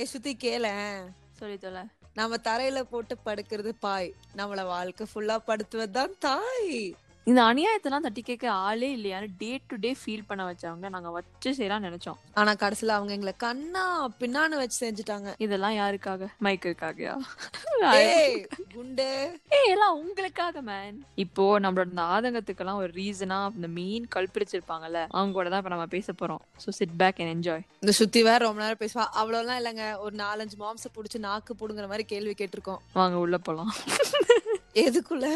ஏ சுத்தி கேள. சொல்லி தொலை நம்ம தரையில போட்டு படுக்கிறது பாய். நம்மள வாழ்க்கை ஃபுல்லா படுத்துவதுதான் தாய். இந்த அநியாயத்தெல்லாம் தட்டி கேட்க ஆளே இல்லையான்னு டே டு டே ஃபீல் பண்ண வச்சவங்க நாங்க வச்சு செய்யலாம் நினைச்சோம். ஆனா கடைசியில அவங்க எங்களை கண்ணா பின்னான்னு வச்சு செஞ்சுட்டாங்க. இதெல்லாம் யாருக்காக? மைக்குக்காகயா குண்டு. ஏய் எல்லாம் உங்களுக்காக மேன் இப்போ நம்மளோட இந்த ஆதங்கத்துக்கெல்லாம் ஒரு ரீசனா இந்த மெயின் கல்பிடிச்சிருப்பாங்கல்ல அவங்க கூட தான் இப்ப நம்ம பேச போறோம். So sit back and enjoy இந்த சுத்தி வேற ரொம்ப நேரம் பேசுவா. அவ்வளவுலாம் இல்லைங்க. ஒரு நாலஞ்சு மாம்ச புடிச்சு நாக்கு புடுங்குற மாதிரி கேள்வி கேட்டிருக்கோம். வாங்க உள்ள போலாம். எதுக்குள்ள?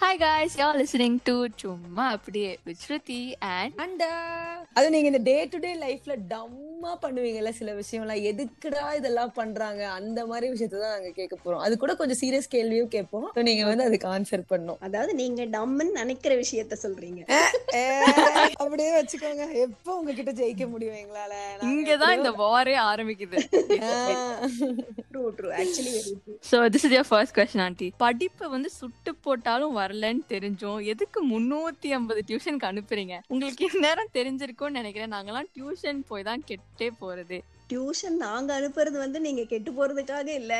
Hi guys you are listening to சும்மா அப்படியே with அண்ட் அண்ட் அது நீங்க இந்த டே டு டே லைஃப்ல டவுன் டம்மா பண்ணுவீங்கல்ல சில விஷயம்லாம். எதுக்குடா இதெல்லாம் பண்றாங்க? அந்த மாதிரி விஷயத்தை தான் நாங்க கேட்க போறோம். அது கூட கொஞ்சம் சீரியஸ் கேள்வியும் கேட்போம். So நீங்க வந்து அதுக்கு ஆன்சர் பண்ணும். அதாவது நீங்க டம்முன்னு நினைக்கிற விஷயத்த சொல்றீங்க. அப்படியே வச்சுக்கோங்க. எப்போ உங்ககிட்ட ஜெயிக்க முடியும் எங்களால? இங்கதான் இந்த வாரே ஆரம்பிக்குது. So this is your first question aunty படிப்பை வந்து சுட்டு போட்டாலும் வரலன்னு தெரிஞ்சோம் எதுக்கு முன்னூத்தி ஐம்பது டியூஷனுக்கு அனுப்புறீங்க? உங்களுக்கு இந்நேரம் தெரிஞ்சிருக்கும்னு நினைக்கிறேன். நாங்கெல்லாம் டியூஷன் போய் தான் கெட்டே போறது. டியூஷன் நாங்க அனுப்புறது வந்து நீங்க கெட்டு போறதுக்காக இல்ல.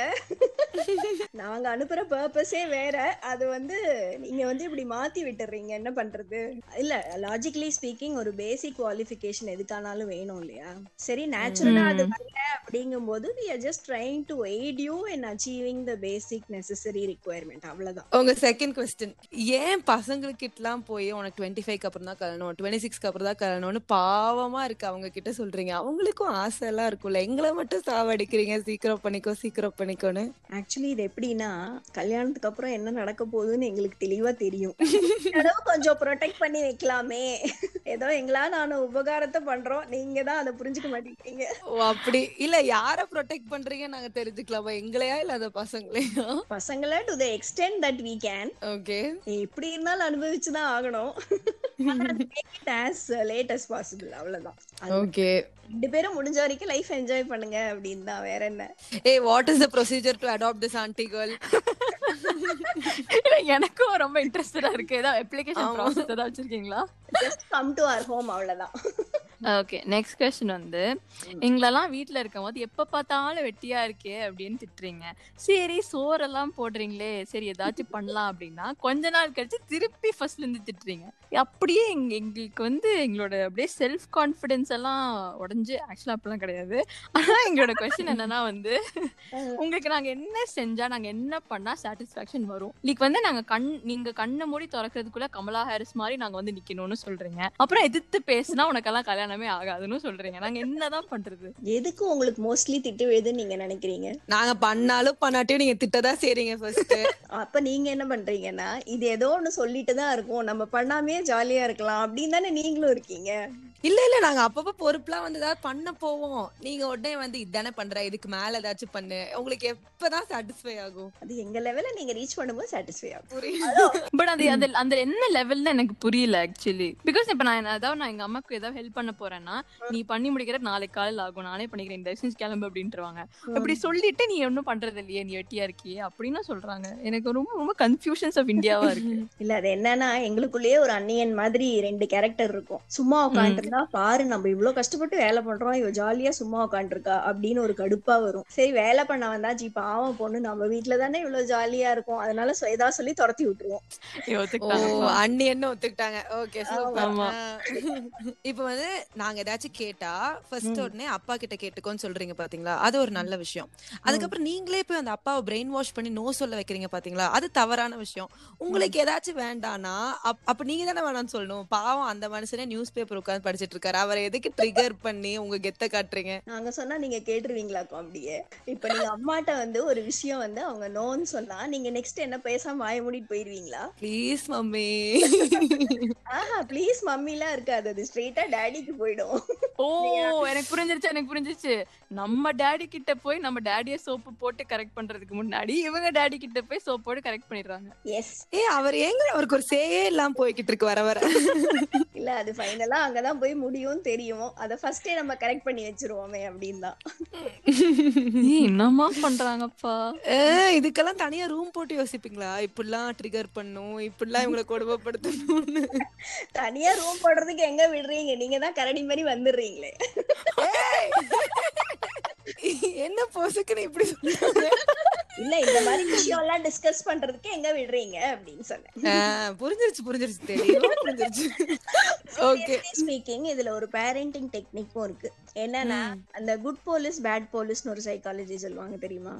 நாங்க அனுப்புற பர்பஸே வேற. அது வந்து நீங்க வந்து இப்படி மாத்தி விட்டுறீங்க. என்ன பண்றது? இல்ல லாஜிக்கலி ஸ்பீக்கிங் ஒரு பேசிக் குவாலிஃபிகேஷன் எதுக்கானாலும் வேணும் இல்லையா? சரி நேச்சுரலா அது. வரல அப்படிங்கும்போது we are just trying to aid you in achieving the basic necessary requirement. அவ்வளவுதான். உங்க செகண்ட் கொஸ்டின் ஏன் பசங்களுக்கு கிட்டலாம் போய் உனக்கு டுவெண்ட்டி ஃபைவ் அப்புறம் தான் கல்யாணம் டுவெண்ட்டி சிக்ஸ்க்கு அப்புறம் தான் கல்யாணம்னு பாவமா இருக்கு அவங்க கிட்ட சொல்றீங்க. அவங்களுக்கும் ஆசை எல்லாம் இருக்கும்ல எங்களை மட்டும் சாவடிக்கிறீங்க. சீக்கிரம் பண்ணிக்கோ சீக்கிரம் பண்ணிக்கோன்னு. ஆக்சுவலி இது எப்படின்னா கல்யாணத்துக்கு அப்புறம் என்ன நடக்க போகுதுன்னு எங்களுக்கு தெளிவா தெரியும். ஏதோ கொஞ்சம் ப்ரொடெக்ட் பண்ணி வைக்கலாமே. ஏதோ எங்களா நானும் உபகாரத்தை பண்றோம். நீங்க தான் அதை புரிஞ்சுக்க மாட்டேங்கிறீங்க. ஓ அப்படி. இல்ல யார ப்ரொடெக்ட் பண்றீங்க நாங்க தெரிஞ்சுக்கலாமா? எங்களையா இல்ல அந்த பசங்களையா? பசங்களை to the extent that we can okay எப்படி இருந்தாலும் அனுபவிச்சு தான் ஆகணும். ஆஸ் லேட் as பாசிபிள் அவ்வளவுதான். ஓகே ரெண்டு பேரும் முடிஞ்ச வரைக்கும் லைஃப் என்ஜாய் பண்ணுங்க அப்படின்னு தான் வேற என்ன? ஏய் what is the procedure to adopt this aunty girl இல்ல, எனக்கும் ரொம்ப இன்ட்ரெஸ்டடா இருக்கு. ஏதாவது அப்ளிகேஷன். ப்ராசஸ் ஏதாவது வச்சிருக்கீங்களா? Just come to our home அவ்வளவுதான். ஓகே நெக்ஸ்ட் கொஸ்டின் வந்து எங்களெல்லாம் வீட்ல இருக்கும் போது எப்ப பார்த்தாலும் வெட்டியா இருக்கே அப்படின்னு திட்டுறீங்க. சரி சோறெல்லாம் போடுறீங்களே சரி ஏதாச்சும் பண்ணலாம் அப்படின்னா கொஞ்ச நாள் கழிச்சு திருப்பி ஃபர்ஸ்ட்ல இருந்து திட்டுறீங்க. அப்படியே எங்க எங்களுக்கு வந்து எங்களோட அப்படியே செல்ஃப் கான்ஃபிடன்ஸ் எல்லாம் உடைஞ்சு ஆக்சுவலா அப்படிலாம் கிடையாது. ஆனா எங்களோட கொஸ்டின் என்னன்னா வந்து உங்களுக்கு நாங்க என்ன செஞ்சா நாங்க என்ன பண்ணா சாட்டிஸ்பாக்சன் வரும்? இன்னைக்கு வந்து நாங்க கண் நீங்க கண்ணை மூடி திறக்கிறதுக்குள்ள கமலா ஹாரிஸ் மாதிரி நாங்க வந்து நிக்கணும்னு சொல்றீங்க. அப்புறம் எதிர்த்து பேசினா உனக்கெல்லாம் கல்யாணமே ஆகாதுன்னு சொல்றீங்க. நாங்க என்னதான் பண்றது? எதுக்கு உங்களுக்கு மோஸ்ட்லி திட்டு விழுதுன்னு நீங்க நினைக்கிறீங்க? நாங்க பண்ணாலும் பண்ணாட்டியும் நீங்க திட்டதான் செய்றீங்க ஃபர்ஸ்ட் அப்ப நீங்க என்ன பண்றீங்கன்னா இது ஏதோ ஒண்ணு சொல்லிட்டு தான் இருக்கும். நம்ம பண்ணாமே ஜாலியா இருக்கலாம். அப்படின்னு தானே நீங்களும் இருக்கீங்க. இல்ல இல்ல நாங்க அப்பப்ப பொறுப்புலாம் வந்து ஏதாவது பண்ண போவோம். நீங்க உடனே வந்து இதானே பண்ற இதுக்கு மேல ஏதாச்சும் பண்ணு. உங்களுக்கு எப்பதான் சாட்டிஸ்ஃபை ஆகும்? அது எங்க லெவல்ல நீங்க ரீச் பண்ணும்போது சாட்டிஸ்ஃபை ஆகும். புரியுது. பட் அது அந்த அந்த என்ன லெவல்னு எனக்கு புரியல ஆக்சுவலி பிகாஸ் இப்ப நான் ஏதாவது நான் எங்க அம்மாக்கு ஏதாவது ஹெல்ப் பண்ண போறேன்னா நீ பண்ணி முடிக்கிற நாளைக்கு காலையில் ஆகும். நானே பண்ணிக்கிறேன் இந்த செஞ்சு கிளம்பு அப்படின்ட்டுருவாங்க. அப்படி சொல்லிட்டு நீ ஒன்றும் பண்றது இல்லையே நீ வெட்டியா இருக்கியே அப்படின்னு சொல்றாங்க. எனக்கு ரொம்ப ரொம்ப கன்ஃபியூஷன்ஸ் ஆஃப் இந்தியாவா இருக்கு. இல்ல அது என்னன்னா எங்களுக்குள்ளேயே ஒரு அன்னியன் மாதிரி ரெண்டு கேரக்டர் இருக்கும். சும்மா உட்காந்துருந்தா பாரு நம்ம இவ்வளவு கஷ்டப்பட்டு வேலை பண்றோம் இவ ஜாலியா சும்மா உட்காந்துருக்கா அப்படின்னு ஒரு கடுப்பா வரும். சரி வேலை பண்ண வந்தாச்சு பாவம் பொண்ணு நம்ம வீட்டுல தானே இவ்வளவு ஜாலியா இருக்கும் அதனால ஏதாவது சொல்லி துரத்தி விட்டுருவோம். அண்ணி என்ன ஒத்துக்கிட்டாங்க? ஓகே. இப்போ வந்து நாங்க ஏதாச்சும் கேட்டா ஃபர்ஸ்ட். உடனே அப்பா கிட்ட கேட்டுக்கோன்னு சொல்றீங்க பாத்தீங்களா? அது ஒரு நல்ல விஷயம். அதுக்கப்புறம் நீங்களே போய் அந்த அப்பாவை பிரெயின் வாஷ் பண்ணி நோ சொல்ல வைக்கிறீங்க பாத்தீங்களா? அது தவறான விஷயம். உங்களுக்கு ஏதாச்சும் வேண்டானா அப்- அப்ப நீங்க தானே வேணாம்னு சொல்லணும். பாவம் அந்த மனுஷனே நியூஸ் பேப்பர் உட்கார்ந்து படிச்சிட்டு இருக்காரு அவரை எதுக்கு ட்ரிகர் பண்ணி உங்க கெத்த காட்டுறீங்க? நாங்க சொன்னா நீங்க கேட்டுருவீங்களாக்கும் அப்படியே இப்ப நீங்க அம்மாட்ட வந்து ஒரு விஷயம் வந்து அவங்க நோன்னு சொன்னா நீங்க நெக்ஸ்ட் என்ன பேசாம வாய மூடிட்டு போயிருவீங்களா? Please mummy. ஆஹா ப்ளீஸ் மம்மிலாம் இருக்காது. அது ஸ்ட்ரெயிட்டா டேடிக்கு போயிடும். ஓ எனக்கு புரிஞ்சிருச்சு எனக்கு புரிஞ்சிருச்சு. நம்ம டாடி கிட்ட போய் நம்ம டாடிய சோப்பு போட்டு கரெக்ட் பண்றதுக்கு முன்னாடி இவங்க டாடி கிட்ட போய் சோப் போட்டு கரெக்ட் பண்ணிடுறாங்க. எஸ் ஏ அவர் ஏங்க அவருக்கு ஒரு சேயே இல்லாம போய்கிட்டு இருக்கு வர வர. இல்ல அது ஃபைனலா அங்கதான் போய் முடியும் தெரியும். அத ஃபர்ஸ்டே நம்ம கரெக்ட் பண்ணி வச்சிருவோமே அப்படின்னு தான் ஏய், என்னம்மா பண்றாங்கப்பா? இதுக்கெல்லாம் தனியா ரூம் போட்டு யோசிப்பீங்களா? இப்படிலாம் ட்ரிகர் பண்ணும் இப்படிலாம் இவங்களை கொடுமைப்படுத்தணும்னு. தனியா ரூம் போடுறதுக்கு எங்க விடுறீங்க? நீங்க தான் கரடி மாதிரி வந்துடுறீங்களே என்ன பொசுக்குன்னு இப்படி சொல்றாங்க இல்ல இந்த மாதிரி விஷயம் எல்லாம் டிஸ்கஸ் பண்றதுக்கு எங்க விடுறீங்க? அப்படின்னு சொன்னேன். புரிஞ்சிருச்சு புரிஞ்சிருச்சு தெளிவா புரிஞ்சிருச்சு. ஓகே ஸ்பீக்கிங் இதுல ஒரு பேரண்டிங் டெக்னிக்கும் இருக்கு. என்னன்னா அந்த குட் போலீஸ் பேட் போலீஸ்னு ஒரு சைக்காலஜி சொல்லுவாங்க தெரியுமா?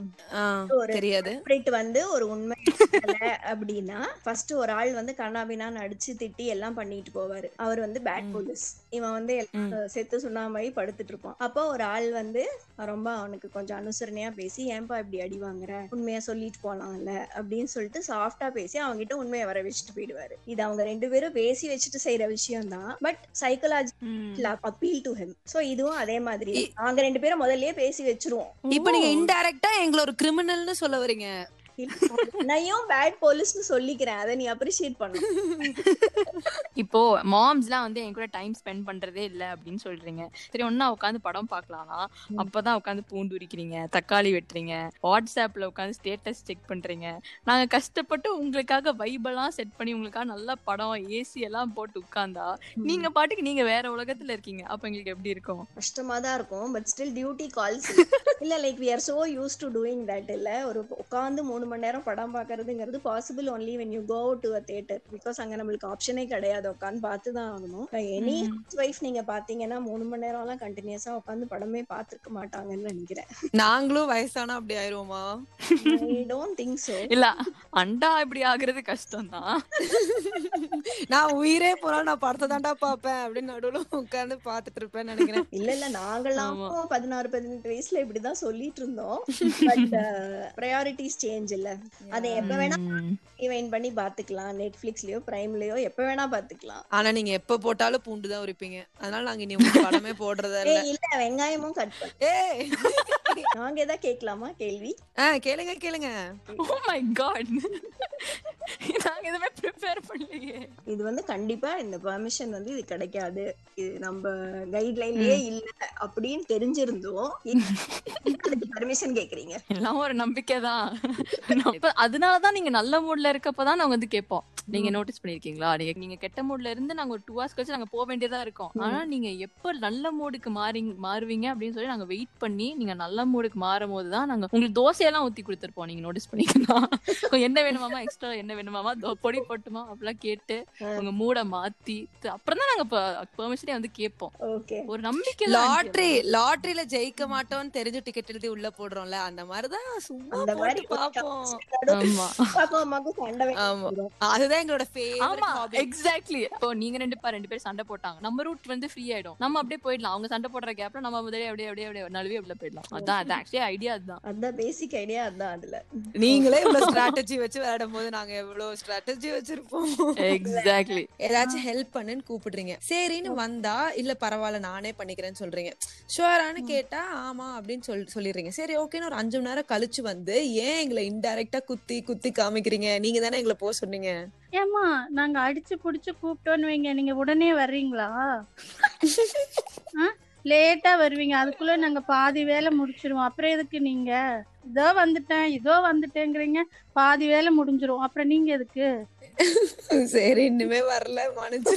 ஒரு தெரியாது. வந்து ஒரு உண்மை அப்படின்னா ஃபர்ஸ்ட் ஒரு ஆள் வந்து கண்ணாபின்னான்னு அடிச்சு திட்டி எல்லாம் பண்ணிட்டு போவாரு. அவர் வந்து பேட். போலீஸ் இவன் வந்து செத்து சுண்ணாமாயி படுத்துட்டு இருப்பான். அப்போ ஒரு ஆள் வந்து ரொம்ப அவனுக்கு கொஞ்சம் அனுசரணையா பேசி ஏன்பா இப்படி அடி வாங்குற? உண்மையா சொல்லிட்டு போலாம்ல அப்படின்னு சொல்லிட்டு சாஃப்டா பேசி அவங்க கிட்ட உண்மையை வர வச்சுட்டு போயிடுவாரு. இது அவங்க ரெண்டு பேரும் பேசி வச்சுட்டு செய்யற விஷயம் தான் but psychology appeal to him so இதுவும் அதே மாதிரி. நாங்க ரெண்டு பேரும் முதல்லயே பேசி வச்சிருவோம். இப்ப நீங்க இன்டைரக்டா எங்களை ஒரு கிரிமினல்னு சொல்ல வரீங்க. என்னையும் பேட் போலீஸ்னு சொல்லிக்கிறேன். அதை நீ அப்ரிஷியேட் பண்ணு. இப்போ மாம்ஸ்லாம் வந்து என் கூட டைம் ஸ்பெண்ட் பண்றதே இல்ல அப்படின்னு சொல்றீங்க. சரி ஒன்னா உட்காந்து படம் பார்க்கலாம்னா அப்பதான் உட்காந்து பூண்டு உரிக்கிறீங்க தக்காளி வெட்டுறீங்க வாட்ஸ்அப்ல உட்காந்து ஸ்டேட்டஸ் செக் பண்றீங்க. நாங்க கஷ்டப்பட்டு உங்களுக்காக வைபெல்லாம் செட் பண்ணி உங்களுக்காக நல்ல படம் ஏசி எல்லாம் போட்டு உட்கார்ந்தா நீங்க பாட்டுக்கு நீங்க வேற உலகத்துல இருக்கீங்க. அப்ப எங்களுக்கு எப்படி இருக்கும்? கஷ்டமா தான் இருக்கும். பட் ஸ்டில் டியூட்டி கால்ஸ் இல்ல like we are so used to doing that இல்ல ஒரு உட்காந்து மூணு மணி நேரம் படம் பாக்குறதுங்கிறது possible only when you go to a theatre because அங்க நம்மளுக்கு ஆப்ஷனே கிடையாது. உட்காந்து பார்த்து தான் ஆகணும் எனி ஒய்ஃப் நீங்க பாத்தீங்கன்னா மூணு மணி நேரம் எல்லாம் கண்டினியூஸா உட்காந்து படமே பார்த்திருக்க மாட்டாங்கன்னு நினைக்கிறேன். நாங்களும் வயசானா அப்படி ஆயிருவோமா? ஐ டோன்ட் திங்க் சோ இல்ல அண்டா இப்படி ஆகுறது கஷ்டம் தான் நான் உயிரே போனா நான் படத்தை தாண்டா பாப்பேன் அப்படின்னு நடுவுல உட்கார்ந்து பாத்துட்டு இருப்பேன்னு நினைக்கிறேன். இல்ல இல்ல நாங்கெல்லாம் பதினாறு பதினெட்டு வயசுல இப்படிதான் சொல்லிட்டு இருந்தோம். பட் ப்ரையாரிட்டிஸ் சேஞ்ச் இல்ல. அதை எப்ப வேணா ரிவைன் பண்ணி பாத்துக்கலாம். நெட்ஃபிளிக்ஸ்லயோ பிரைம்லயோ எப்ப வேணா பாத்துக்கலாம். ஆனா நீங்க எப்ப போட்டாலும் பூண்டு தான் உரிப்பீங்க. அதனால நாங்க இனி படமே போடுறதா இல்ல. இல்ல வெங்காயமும் கட் பண்ண. ஏய். நாங்க எதா கேட்கலாமா? கேள்வி. ஆ கேளுங்க கேளுங்க. ஓ மை காட் நாங்க எதுவுமே ப்ரிப்பேர் பண்ணலையே. இது வந்து கண்டிப்பா இந்த பெர்மிஷன் வந்து இது கிடைக்காது. இது நம்ம கைட்லைன்லயே இல்ல அப்படின்னு தெரிஞ்சிருந்தோம். பர்மிஷன் கேக்குறீங்க? எல்லாம் ஒரு நம்பிக்கை தான். அப்ப அதனாலதான் நீங்க நல்ல மூட்ல இருக்கப்பதான் நாங்க வந்து கேட்போம். நீங்க நோட்டீஸ் பண்ணிருக்கீங்களா? நீங்க நீங்க கெட்ட மூட்ல இருந்து நாங்க ஒரு டூ ஹவர்ஸ் கழிச்சு நாங்க போக வேண்டியதா இருக்கோம். ஆனா நீங்க எப்ப நல்ல மூடுக்கு மாறி மாறுவீங்க அப்படின்னு சொல்லி நாங்க வெயிட் பண்ணி நீங்க நல்ல மூடுக்கு மாறும் போதுதான் நாங்க உங்களுக்கு தோசையெல்லாம் ஊத்தி கொடுத்துருப்போம். நீங்க நோட்டீஸ் பண்ணிக்கலாம் என்ன வேணுமாமா எக்ஸ்ட்ரா என்ன வேணுமாமா பொடி போட்டுமா? அப்படிலாம் கேட்டு உங்க மூட மாத்தி அப்புறம் தான் நாங்க பெர்மிஷனே வந்து கேட்போம். ஓகே. ஒரு நம்பிக்கை லாட்ரி லாட்ரில ஜெயிக்க மாட்டோம்னு தெரிஞ்சு டிக்கெட் எழுதி உள்ள போடுறோம்ல அந்த மாதிரிதான் சும்மா அந்த மாதிரி பாப்போம் ஆமா. பாப்பா அம்மாக்கும் சண்டை ஆமா. வந்துரும். அதுதான் எங்களோட ஆமா எக்ஸாக்ட்லி இப்போ நீங்க ரெண்டு பேர் ரெண்டு பேரும் சண்டை போட்டாங்க. நம்ம ரூட் வந்து ஃப்ரீ ஆயிடும். நம்ம அப்படியே போயிடலாம். அவங்க சண்டை போடுற கேப்ல நம்ம முதல்ல அப்படியே அப்படியே அப்படியே நழுவி அப்படியே போயிடலாம். அதான் அது ஆக்சுவலி ஐடியா அதுதான். அதான் பேசிக் ஐடியா அதான் அதுல. நீங்களே இவ்வளவு ஸ்ட்ராட்டஜி வச்சு விளையாடும் போது நாங்க எவ்வளவு ஸ்ட்ராட்டஜி வச்சிருப்போம்? எக்ஸாக்ட்லி ஏதாச்சும் ஹெல்ப் பண்ணுன்னு கூப்பிடுறீங்க. சரின்னு வந்தா இல்ல பரவாயில்ல நானே பண்ணிக்கிறேன்னு சொல்றீங்க. ஷுவரானு கேட்டா ஆமா அப்படின்னு சொல் சொல்லிடுறீங்க. சரி ஓகேன்னு ஒரு அஞ்சு மணி நேரம் கழிச்சு வந்து ஏன் எங்களை இன்டைரக்டா குத்தி குத்தி காமிக்கிறீங்க? நீங்க தானே எங்களை போக சொன்னீங்க. ஏமா நாங்க அடிச்சு புடிச்சு கூப்பிட்டோன்னு வைங்க. நீங்க உடனே வர்றீங்களா? லேட்டா வருவீங்க. அதுக்குள்ள நாங்க பாதி வேலை முடிச்சிருவோம். அப்புறம் எதுக்கு நீங்க? இதோ வந்துட்டேன் இதோ வந்துட்டேங்கிறீங்க. பாதி வேலை முடிஞ்சிரும். அப்புறம் நீங்க எதுக்கு? சரி இன்னுமே வரல மனுச்சு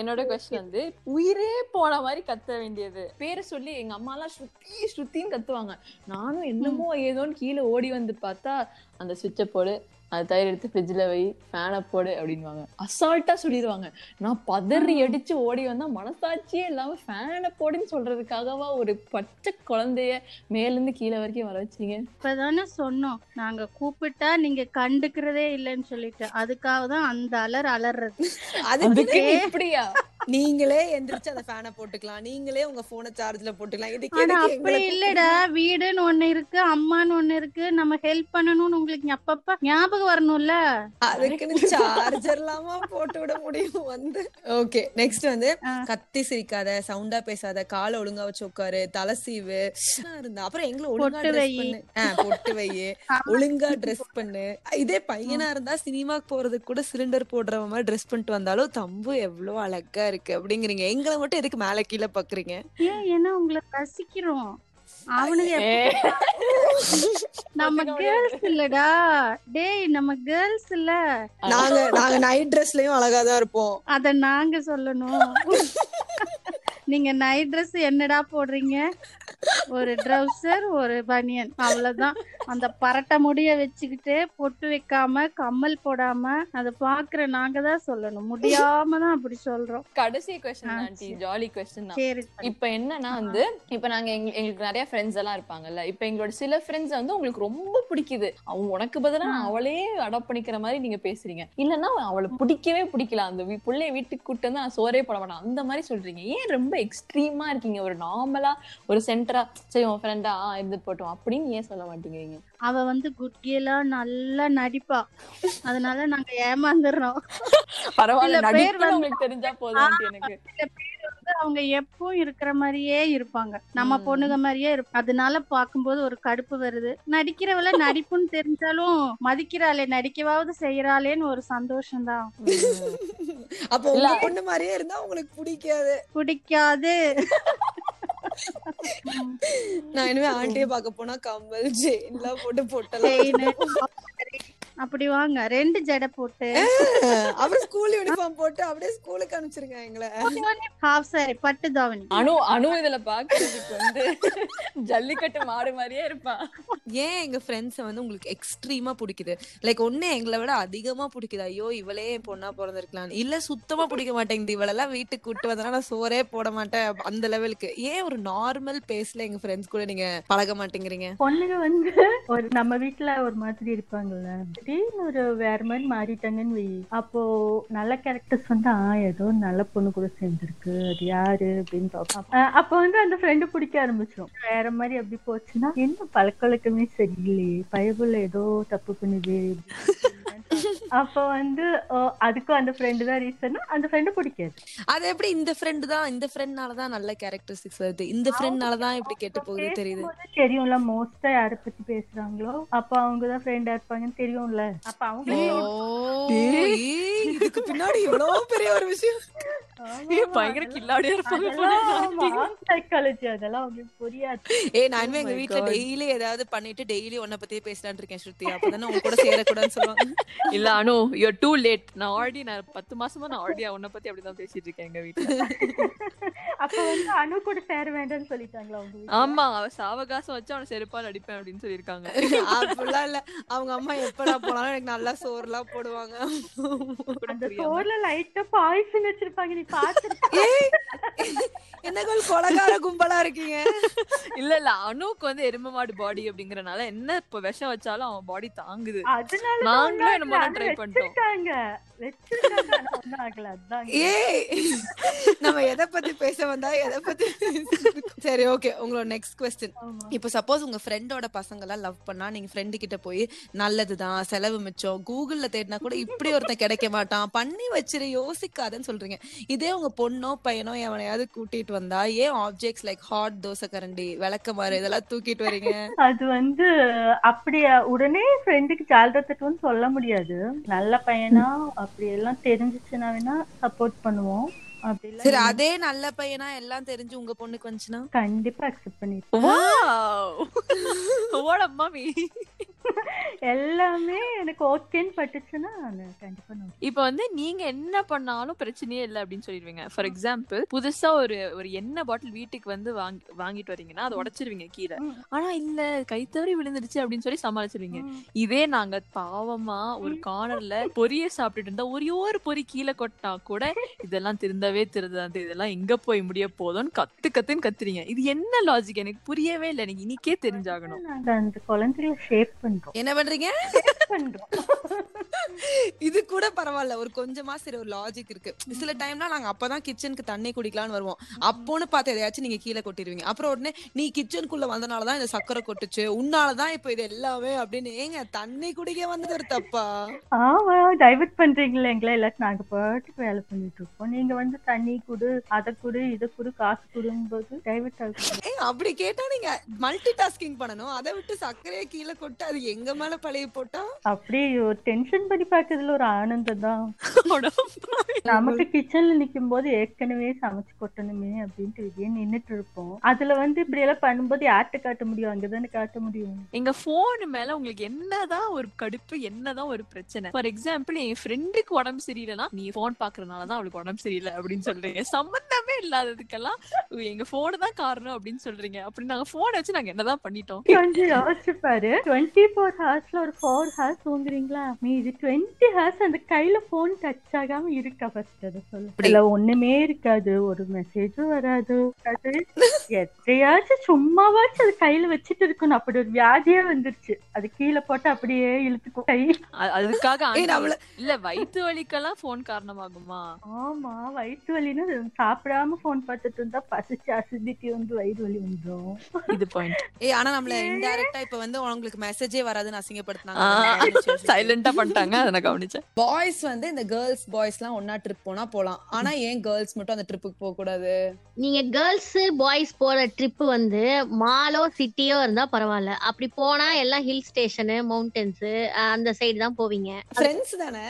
என்னோட கொஸ்டின் வந்து உயிரே போன மாதிரி கத்த வேண்டியது. பேரை சொல்லி எங்க அம்மா எல்லாம் ஸ்ருதி ஸ்ருத்தின்னு கத்துவாங்க. நானும் என்னமோ ஏதோன்னு கீழே ஓடி வந்து பார்த்தா அந்த சுவிட்சை போடு. அந்த தயிர் எடுத்து ஃப்ரிட்ஜில் வை ஃபேனை போடு அப்படின்வாங்க அசால்ட்டா சொல்லிடுவாங்க நான் பதறி அடிச்சு ஓடி வந்தா மனசாட்சியே இல்லாம ஃபேனை போடுன்னு சொல்றதுக்காகவா ஒரு பச்சை குழந்தைய மேல இருந்து கீழே வரைக்கும் வர வச்சீங்க? இப்பதானே சொன்னோம். நாங்க கூப்பிட்டா நீங்க கண்டுக்கிறதே இல்லைன்னு சொல்லிட்டு. அதுக்காக தான் அந்த அலர் அலறது அதுக்கு இப்படியா? நீங்களே எந்திரிச்சு அந்த ஃபேனை போட்டுக்கலாம். நீங்களே உங்க போனை சார்ஜ்ல போட்டுக்கலாம். இதுக்கு அப்படி இல்லடா. வீடுன்னு ஒண்ணு இருக்கு அம்மான்னு ஒண்ணு இருக்கு. நம்ம ஹெல்ப் பண்ணணும்னு உங்களுக்கு அப்பப்ப ஞாபகம் வரணும்ல? அதுக்குன்னு சார்ஜர் இல்லாம போட்டு விட முடியும் வந்து. ஓகே நெக்ஸ்ட் வந்து. கத்தி சிரிக்காத சவுண்டா பேசாத காலை ஒழுங்கா வச்சு உட்காரு தலை சீவு இருந்தா. அப்புறம் எங்களை ஒழுங்கா ட்ரெஸ். பண்ணு. பொட்டு வையு. ஒழுங்கா ட்ரெஸ் பண்ணு. இதே பையனா இருந்தா சினிமாக்கு போறதுக்கு கூட சிலிண்டர் போடுற மாதிரி ட்ரெஸ் பண்ணிட்டு வந்தாலும் தம்பு எவ்வளவு அழகா இருக்கு அப்படிங்கிறீங்க. எங்களை மட்டும் எதுக்கு மேல கீழே பாக்குறீங்க? ஏன்? ஏன்னா உங்களை ரசிக்கிறோம். அவனுக்கு நம்ம கேர்ள்ஸ் இல்லடா. டேய் நம்ம கேர்ள்ஸ் இல்ல. நாங்க நாங்க நைட் ட்ரெஸ்லயும் அழகா தான் இருப்போம். அத நாங்க சொல்லணும். நீங்க நைட் Dress என்னடா போடுறீங்க? ஒரு ட்ரௌசர் ஒரு பனியன் அவ்வளவுதான். அந்த பரட்ட முடிய வச்சுக்கிட்டு பொட்டு வைக்காம கம்மல் போடாம அதை பாக்குற நாங்க தான் சொல்லணும். முடியாம தான் அப்படி சொல்றோம். கடைசி கொஸ்டின் ஆண்டி. ஜாலி கொஸ்டின் சரி இப்ப என்னன்னா வந்து இப்ப நாங்க எங்க- எங்களுக்கு நிறைய ஃப்ரெண்ட்ஸ் எல்லாம் இருப்பாங்கல்ல. இப்ப எங்களோட சில ஃப்ரெண்ட்ஸ் வந்து உங்களுக்கு ரொம்ப பிடிக்குது. அவங்க உனக்கு பதிலா. அவளே அடாப்ட் பண்ணிக்கிற மாதிரி நீங்க பேசுறீங்க. இல்லன்னா அவளை பிடிக்கவே பிடிக்கல. அந்த புள்ளைய வீட்டுக்கு கூட்டு வந்து நான் சோறே போட மாட்டேன். அந்த மாதிரி சொல்றீங்க. ஏன் ரொம்ப எக்ஸ்ட்ரீமா இருக்கீங்க? ஒரு நார்மலா ஒரு சென்டரா சரி உன் ஃப்ரெண்டா இருந்துட்டு போட்டோம் அப்படின்னு ஏன் சொல்ல மாட்டேங்கிறீங்க? அவ வந்து குட்கியலா நல்லா நடிப்பா. அதனால நாங்க ஏமாந்துடுறோம். பரவாயில்ல பேர் நடிப்பு உங்களுக்கு தெரிஞ்சா போதும் எனக்கு. வந்து அவங்க எப்பவும் இருக்கிற மாதிரியே இருப்பாங்க. நம்ம. பொண்ணுங்க மாதிரியே இருப்பாங்க அதனால பார்க்கும்போது ஒரு கடுப்பு வருது. நடிக்கிறவள நடிப்புன்னு தெரிஞ்சாலும் மதிக்கிறாளே நடிக்கவாவது செய்யறாளேன்னு ஒரு சந்தோஷம் தான் அப்போ உங்க பொண்ணு மாதிரியே இருந்தா உங்களுக்கு பிடிக்காது. பிடிக்காது. நான் இனிமே ஆண்டியே பார்க்க போனா கம்மல் செயின் எல்லாம் போட்டு போட்டலாம். அப்படி வாங்க. ரெண்டு ஜடை போட்டு. அப்புறம் ஸ்கூல் யூனிஃபார்ம் போட்டு அப்படியே ஸ்கூலுக்கு அனுப்பிச்சிருங்க எங்களை. ஹாஃப் சாரி பட்டு தாவணி. அனு அனு இதுல பாக்குறதுக்கு வந்து ஜல்லிக்கட்டு மாடு மாதிரியே இருப்பான் ஏன் எங்க ஃப்ரெண்ட்ஸை வந்து உங்களுக்கு எக்ஸ்ட்ரீமா பிடிக்குது? லைக் ஒண்ணு எங்களை விட அதிகமா பிடிக்குது. ஐயோ இவளே என் பொண்ணா பிறந்திருக்கலாம் இல்ல சுத்தமா பிடிக்க மாட்டேங்குது. இவளெல்லாம் வீட்டுக்கு கூட்டு வந்தனா நான் சோறே போட மாட்டேன். அந்த லெவலுக்கு ஏன் ஒரு நார்மல் பேஸ்ல எங்க ஃப்ரெண்ட்ஸ் கூட நீங்க பழக மாட்டேங்கிறீங்க? பொண்ணுங்க வந்து ஒரு நம்ம வீட்ல ஒரு மாதிரி இருப்பாங்கல்ல. திடீர்னு ஒரு வேற மாதிரி மாறிட்டாங்கன்னு வை. அப்போ நல்ல கேரக்டர்ஸ் வந்து ஆ ஏதோ நல்ல பொண்ணு கூட சேர்ந்துருக்கு. அது யாரு அப்படின்னு பார்ப்போம். அப்போ வந்து அந்த ஃப்ரெண்டு பிடிக்க ஆரம்பிச்சிடும் வேற மாதிரி அப்படி போச்சுன்னா என்ன பழக்கவழக்கமே சரியில்லையே. பயபுள்ள ஏதோ தப்பு பண்ணுது. அப்போ வந்து அதுக்கும் அந்த ஃப்ரெண்டு தான் ரீசன் அந்த ஃப்ரெண்டு பிடிக்காது. அது எப்படி இந்த ஃப்ரெண்ட் தான் இந்த ஃப்ரெண்ட்னால தான் நல்ல கேரக்டரிஸ்டிக்ஸ் வருது? இந்த ஃப்ரெண்ட்னால தான் இப்படி கெட்டு போகுது தெரியுது. தெரியும்ல மோஸ்டா யார பத்தி பேசுறாங்களோ அப்ப அவங்க தான் ஃப்ரெண்டா இருப்பாங்கன்னு தெரியும்ல. அப்ப அவங்க இதுக்கு பின்னாடி இவ்வளவு பெரிய ஒரு விஷயம். பயங்கர கில்லாடியா இருப்பாங்க சைக்காலஜி அதெல்லாம் அவங்களுக்கு புரியாது. ஏய் நான் இனிமே எங்க my வீட்ல. டெய்லி ஏதாவது பண்ணிட்டு டெய்லி உன்ன பத்தியே பேசலாம்னு இருக்கேன் ஸ்ருதி. அப்பதானே உங்க கூட சேரக்கூடாதுன்னு சொல்லுவாங்க. இல்ல அனு யூ டூ லேட் நான் ஆல்ரெடி நான் பத்து மாசமா நான் ஆல்ரெடி உன்னை பத்தி அப்படிதான் பேசிட்டு இருக்கேன் எங்க அப்ப வந்து அணு கூட சேர வேண்டாம்னு சொல்லிட்டாங்களா அவங்க வீட்ல? ஆமா அவ சாவகாசம் வச்சு அவனை செருப்பால் அடிப்பேன் அப்படின்னு சொல்லியிருக்காங்க. அப்படிலாம் இல்ல. அவங்க அம்மா எப்படா போனாலும் எனக்கு நல்லா சோறுலாம் போடுவாங்க. அந்த சோர்ல லைட்டா பாய்சன் வச்சிருப்பாங்க என்னகள் கொலகார கும்பலா இருக்கீங்க? இல்ல இல்ல அனுக்கு வந்து எருமை மாடு பாடி அப்படிங்கறனால என்ன இப்ப விஷம் வச்சாலும் அவன் பாடி தாங்குது. அதனால நாங்களும் என்னமோ ட்ரை பண்ணிட்டோம். ஏய் நம்ம எதை பத்தி பேச வந்தா எதை பத்தி? சரி ஓகே உங்களோட நெக்ஸ்ட் கொஸ்டின். இப்போ சப்போஸ் உங்க ஃப்ரெண்டோட பசங்க எல்லாம் லவ் பண்ணா நீங்க ஃப்ரெண்டு கிட்ட போய் நல்லதுதான் செலவு மிச்சம் கூகுள்ல தேடினா கூட இப்படி ஒருத்தன் கிடைக்க மாட்டான். பண்ணி வச்சிரு யோசிக்காதன்னு சொல்றீங்க. இதே உங்க பொண்ணோ பையனோ எவனையாவது கூட்டிட்டு வந்தா ஏன் ஆப்ஜெக்ட்ஸ் லைக் ஹாட் தோசை கரண்டி விளக்கமாறு இதெல்லாம் தூக்கிட்டு வரீங்க? அது வந்து அப்படியா உடனே ஃப்ரெண்டுக்கு ஜால்ரத்துக்குன்னு சொல்ல முடியாது. நல்ல பையனா அப்படி எல்லாம் தெரிஞ்சுச்சுன்னா வேணா சப்போர்ட் பண்ணுவோம். சரி அதே நல்ல பையனா எல்லாம் தெரிஞ்சு உங்க பொண்ணுக்கு வந்துச்சுன்னா? கண்டிப்பா அக்செப்ட் பண்ணிருப்பேன் மாமி எல்லாமே எனக்கு ஓகேன்னு பட்டுச்சுன்னா நான் கண்டிப்பா நான் இப்ப வந்து நீங்க என்ன பண்ணாலும் பிரச்சனையே இல்ல அப்படின்னு சொல்லிடுவீங்க. ஃபார் எக்ஸாம்பிள் புதுசா ஒரு ஒரு எண்ணெய் பாட்டில் வீட்டுக்கு வந்து வாங்கி வாங்கிட்டு வரீங்கன்னா அதை உடைச்சிருவீங்க கீழே. ஆனா இல்ல கை தவறி விழுந்துடுச்சு அப்படின்னு சொல்லி சமாளிச்சிருவீங்க. இதே நாங்க பாவமா ஒரு கார்னர்ல பொரிய சாப்பிட்டுட்டு இருந்தா ஒரே ஒரு பொரி கீழே கொட்டினா கூட இதெல்லாம் திருந்தவே திருந்தாது இதெல்லாம் எங்க போய் முடிய போதும்னு கத்து கத்துன்னு கத்துறீங்க. இது என்ன லாஜிக் எனக்கு புரியவே இல்லை. எனக்கு இன்னைக்கே தெரிஞ்சாகணும். நாங்க அந்த குழந்தைகளை ஷேப் பண்றோம். என்ன பண்றீங்க? பண்றோம். இது கூட பரவாயில்ல. ஒரு கொஞ்சமா சரி ஒரு லாஜிக் இருக்கு. சில டைம்ல நாங்க அப்பதான் கிச்சனுக்கு தண்ணி குடிக்கலாம்னு வருவோம். அப்போன்னு பார்த்து எதையாச்சும் நீங்க கீழே கொட்டிடுவீங்க அப்புறம் உடனே நீ கிச்சனுக்குள்ள வந்தனாலதான் இந்த சக்கரை கொட்டுச்சு. உன்னாலதான் இப்ப இது எல்லாமே அப்படின்னு. ஏங்க தண்ணி குடிக்க வந்தது ஒரு தப்பா? ஆமா டைவர்ட் பண்றீங்களா எங்களை. எல்லாத்தையும் நாங்க பாட்டுக்கு வேலை பண்ணிட்டு இருக்கோம். நீங்க வந்து தண்ணி குடு அதை குடு இதை குடு காசு குடுங்கும் போது டைவர்ட் ஆகுது ஏங்க அப்படி கேட்டா நீங்க மல்டி டாஸ்கிங் பண்ணணும். அதை விட்டு சர்க்கரையை கீழே கொட்டு அது எங்க மேல பழைய போட்டா? அப்படி ஒரு டென்ஷன் பண்ணி பார்க்கறதுல ஒரு ஆனந்தம் தான். நமக்கு கிச்சன்ல நிக்கும் போது ஏற்கனவே சமைச்சு கொட்டணுமே அப்படின்ட்டு வெளியே நின்னுட்டு இருப்போம். அதுல வந்து இப்படி எல்லாம் பண்ணும்போது யார்கிட்ட காட்ட முடியும்? அங்கதானே காட்ட முடியும்? எங்க போன் மேல உங்களுக்கு என்னதான் ஒரு கடுப்பு என்னதான் ஒரு பிரச்சனை. ஃபார் எக்ஸாம்பிள் என் ஃப்ரெண்டுக்கு உடம்பு சரியில்லைன்னா நீ போன் பாக்குறதுனாலதான் அவளுக்கு உடம்பு சரியில்லை அப்படின்னு சொல்றீங்க. சம்பந்தமே இல்லாததுக்கெல்லாம் எங்க போனு தான் காரணம் அப்படின்னு சொல்றீங்க. அப்படி நாங்க போன் வச்சு நாங்க என்னதான் பண்ணிட்டோம்? கொஞ்சம் யோசிச்சு பாரு டுவெண்ட்டி ஃபோர் ஹவர்ஸ்ல ஒரு ஃபோர் ஹவர்ஸ் தூங்குறீங்களா? மீதி டுவெண்ட்டி ஹவர்ஸ் அந்த கையில போன் டச் ஆகாம இருக்கா ஃபர்ஸ்ட் அதை சொல்லு. இதுல ஒண்ணுமே இருக்காது. ஒரு மெசேஜும் வராது. அது எத்தையாச்சும் சும்மாவாச்சும் அது கையில வச்சுட்டு இருக்கணும். அப்படி ஒரு வியாதியே வந்துருச்சு. அது கீழே போட்டு அப்படியே இழுத்துக்கும். கை அதுக்காக இல்ல வயிற்று வலிக்கெல்லாம் போன் காரணமாகுமா? ஆமா வயிற்று வலின்னு சாப்பிடாம போன் பார்த்துட்டு இருந்தா பசிச்சு அசிடிட்டி வந்து வயிறு வலி வந்துடும் இது பாயிண்ட் ஏய் ஆனா நம்மள இன்டைரக்டா இப்ப வந்து உங்களுக்கு மெசேஜே வராதுன்னு அசிங்கப்படுத்தினாங்க. சைலண்டா பண்ணிட்டாங்க அதை நான் கவனிச்சேன். பாய்ஸ் வந்து இந்த கேர்ள்ஸ் பாய்ஸ் எல்லாம் ஒன்னா ட்ரிப் போனா போலாம். ஆனா ஏன் கேர்ள்ஸ் மட்டும் அந்த ட்ரிப்புக்கு போக கூடாது? நீங்க கேர்ள்ஸ் பாய்ஸ் போற ட்ரிப் வந்து மாலோ சிட்டியோ இருந்தா பரவாயில்ல. அப்படி போனா எல்லாம் ஹில் ஸ்டேஷனு மவுண்டன்ஸ் அந்த சைடு தான் போவீங்க. ஃப்ரெண்ட்ஸ் தானே?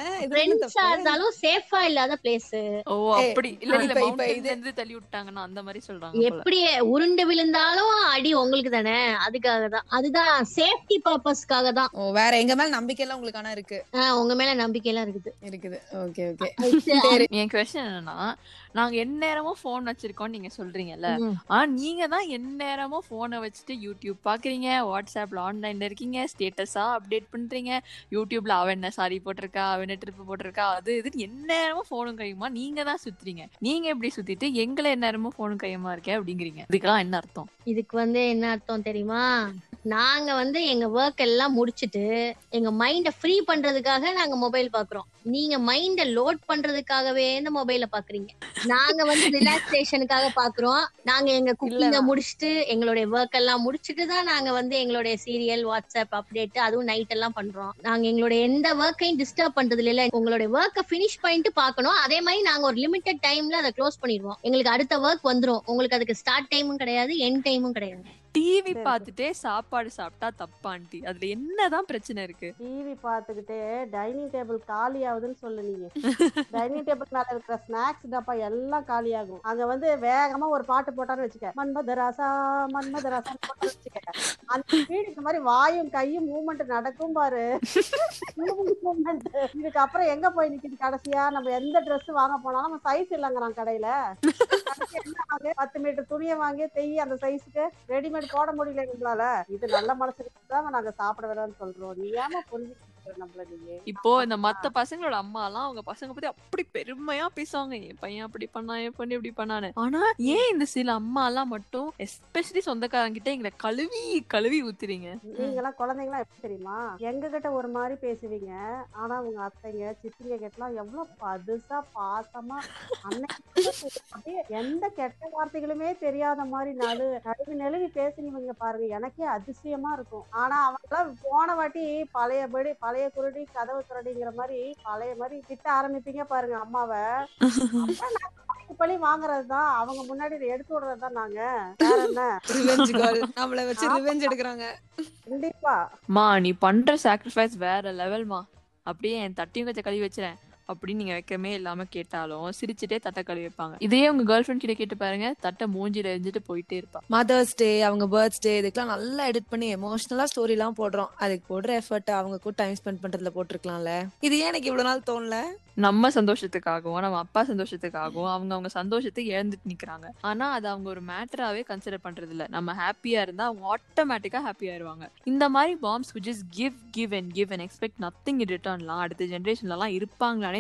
இருந்தாலும் சேஃபா இல்லாத பிளேஸ் ஓ அப்படி இல்ல இல்ல இது- இருந்து தள்ளி விட்டாங்கன்னா அந்த மாதிரி சொல்றாங்க. எப்படி உருண்டு விழுந்தாலும் அடி உங்களுக்கு தானே? அதுக்காக தான். அதுதான் சேஃப்டி பர்பஸ்க்காக தான். ஓ வேற எங்க மேல நம்பிக்கை எல்லாம் உங்களுக்கு ஆனா இருக்கு? உங்க மேல நம்பிக்கை எல்லாம் இருக்குது. இருக்குது. Okay okay. என் கொஸ்டின் என்னன்னா நாங்க எந்நேரமும் போன் வச்சிருக்கோம் நீங்க சொல்றீங்கல்ல. ஆனா நீங்க தான் எந்நேரமும் போனை வச்சுட்டு யூடியூப் பாக்குறீங்க வாட்ஸ்அப்ல ஆன்லைன்ல இருக்கீங்க ஸ்டேட்டஸா அப்டேட் பண்றீங்க யூடியூப்ல அவன் என்ன சாரி போட்டிருக்கா அவன் என்ன ட்ரிப் போட்டிருக்கா அது இது எந்நேரமும் போனும் கையுமா நீங்க தான் சுத்துறீங்க நீங்க எப்படி சுத்திட்டு எங்களை எந்நேரமும் போனும் கையுமா இருக்கே அப்படிங்கிறீங்க. இதுக்கெல்லாம் என்ன அர்த்தம்? இதுக்கு வந்து என்ன அர்த்தம் தெரியுமா? நாங்க வந்து எங்க ஒர்க் எல்லாம் முடிச்சிட்டு எங்க மைண்ட ஃப்ரீ பண்றதுக்காக நாங்க மொபைல் பாக்குறோம். நீங்க மைண்ட லோட் பண்றதுக்காகவே இந்த மொபைல பாக்குறீங்க. நாங்க வந்து ரிலாக்ஸேஷனுக்காக பாக்குறோம். நாங்க எங்க குக்கிங்க முடிச்சிட்டு எங்களுடைய ஒர்க் எல்லாம் முடிச்சிட்டு தான் நாங்க வந்து எங்களுடைய சீரியல் வாட்ஸ்அப் அப்டேட் அதுவும் நைட் எல்லாம் பண்றோம். நாங்க எங்களுடைய எந்த ஒர்க்கையும் டிஸ்டர்ப் பண்றது இல்ல உங்களுடைய ஒர்க்கை ஃபினிஷ் பண்ணிட்டு பார்க்கணும் அதே மாதிரி நாங்க ஒரு லிமிடெட் டைம்ல அதை க்ளோஸ் பண்ணிடுவோம். எங்களுக்கு அடுத்த ஒர்க் வந்துரும். உங்களுக்கு அதுக்கு ஸ்டார்ட் டைமும் கிடையாது எண்ட் டைமும் கிடையாது. டிவி பார்த்துட்டே சாப்பாடு சாப்பிட்டா தப்பாண்டி அதுல என்னதான் பிரச்சனை இருக்கு? டிவி பார்த்துக்கிட்டே டைனிங் டேபிள் காலி ஆகுதுன்னு சொல்லு நீங்க டைனிங் டேபிள் மேல இருக்கிற ஸ்நாக்ஸ் டப்பா எல்லாம் காலி ஆகும் அங்க வந்து வேகமா ஒரு பாட்டு போட்டான்னு வச்சுக்க. மன்மதராசா மன்மதராசா வச்சுக்க. அந்த வீடு இந்த மாதிரி வாயும் கையும் மூவ்மெண்ட் நடக்கும் பாரு. மூவ்மெண்ட் இதுக்கு அப்புறம் எங்க போய் நிக்குது கடைசியா? நம்ம எந்த Dress வாங்க போனாலும் நம்ம சைஸ் இல்லைங்கிறான் கடையில? பத்து மீட்டர் துணியை வாங்கி தெய் அந்த சைஸுக்கு ரெடிமேட் போட முடியல எங்களால இது நல்ல மனசுக்கு தான் நாங்க சாப்பிட வேணாம்னு சொல்றோம். நீ ஏமா புரிஞ்சுக்கிற இப்போ இந்த மத்த பசங்களோட அம்மா எல்லாம் அவங்க பசங்க பத்தி அப்படி பெருமையா பேசுவாங்க. என் பையன் அப்படி பண்ணா என் பொண்ணு இப்படி பண்ணான்னு. ஆனா ஏன் இந்த சில அம்மா எல்லாம் மட்டும் எஸ்பெஷலி சொந்தக்காரங்க கிட்ட எங்களை கழுவி கழுவி ஊத்துறீங்க? நீங்க எல்லாம் குழந்தைங்களா எப்படி தெரியுமா? எங்க கிட்ட ஒரு மாதிரி பேசுவீங்க. ஆனா உங்க அத்தைங்க சித்திங்க கிட்டலாம் எவ்வளவு பதுசா பாசமா எந்த கெட்ட வார்த்தைகளுமே தெரியாத மாதிரி நடு நடுவு நெழுவி பேசுனீங்க பாருங்க. எனக்கே அதிசயமா இருக்கும். ஆனா அவங்க எல்லாம் போன வாட்டி பழையபடி பழைய குருடி கதவு குருடிங்கிற மாதிரி பழைய மாதிரி திட்ட ஆரம்பிப்பீங்க பாருங்க அம்மாவை. நாங்க பழி பழி வாங்குறதுதான் அவங்க முன்னாடி எடுத்து விடுறதுதான் நாங்க. வேற என்ன? ரிவெஞ்ச் கேர்ள் நம்மள வச்சு ரிவெஞ்ச் எடுக்கறாங்க. கண்டிப்பா. மா நீ பண்ற சாக்ரிஃபைஸ் வேற லெவல்மா அப்படியே என் தட்டியும் கொஞ்சம் கழுவி வச்சிரேன் அப்படின்னு நீங்க வைக்கமே இல்லாம கேட்டாலும் சிரிச்சுட்டே தட்டை கழுவி வைப்பாங்க. இதையே உங்க கேர்ள் ஃபிரெண்ட் கிட்ட கேட்டு பாருங்க தட்டை மூஞ்சில எரிஞ்சிட்டு போயிட்டே இருப்பா. மதர்ஸ் டே அவங்க பர்த்டே இதுக்கெல்லாம் நல்லா எடிட் பண்ணி எமோஷனலா ஸ்டோரி எல்லாம் போடுறோம். அதுக்கு போடுற எஃபர்ட் அவங்க கூட டைம் ஸ்பெண்ட் பண்றதுல போட்டிருக்கலாம்ல. இது ஏன் எனக்கு இவ்வளவு நாள் தோணல? நம்ம சந்தோஷத்துக்காகவும் நம்ம அப்பா சந்தோஷத்துக்காகவும் அவங்க அவங்க சந்தோஷத்தை இழந்துட்டு நிக்கிறாங்க. ஆனா அது அவங்க ஒரு மேட்டராவே கன்சிடர் பண்றது இல்ல நம்ம ஹாப்பியா இருந்தா அவங்க ஆட்டோமேட்டிக்கா ஹாப்பி ஆயிருவாங்க. இந்த மாதிரி பாம்ஸ் which is give give and give and expect nothing in returnலாம் அடுத்த ஜென்ரேஷன்ல எல்லாம்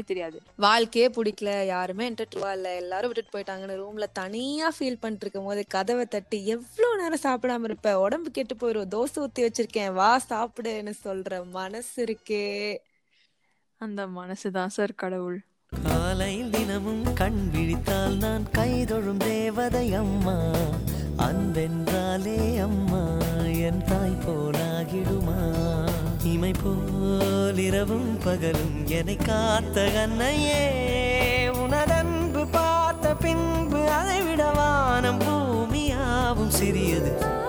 மாதிரி தெரியாது. வாழ்க்கையே பிடிக்கல யாருமே என்டர்டுவா இல்ல எல்லாரும் விட்டுட்டு போயிட்டாங்கன்னு ரூம்ல தனியா ஃபீல் பண்ணிட்டு இருக்கும் போது கதவை தட்டி எவ்வளவு நேரம் சாப்பிடாம இருப்ப? உடம்பு கெட்டு போயிரும். தோசை ஊத்தி வச்சிருக்கேன். வா சாப்பிடுன்னு சொல்ற மனசு இருக்கே. அந்த மனசுதான் சார் கடவுள். காலையில் தினமும் கண் விழித்தால் நான் கைதொழும் தேவதை அம்மா. அன்பென்றாலே அம்மா என் தாய் போலாகிடுமா? இமை போல் இரவும் பகலும் என்னை காத்த கண்ணையே. உனதன்பு பார்த்த பின்பு அதை விட வானம் பூமியாவும் சிறியது.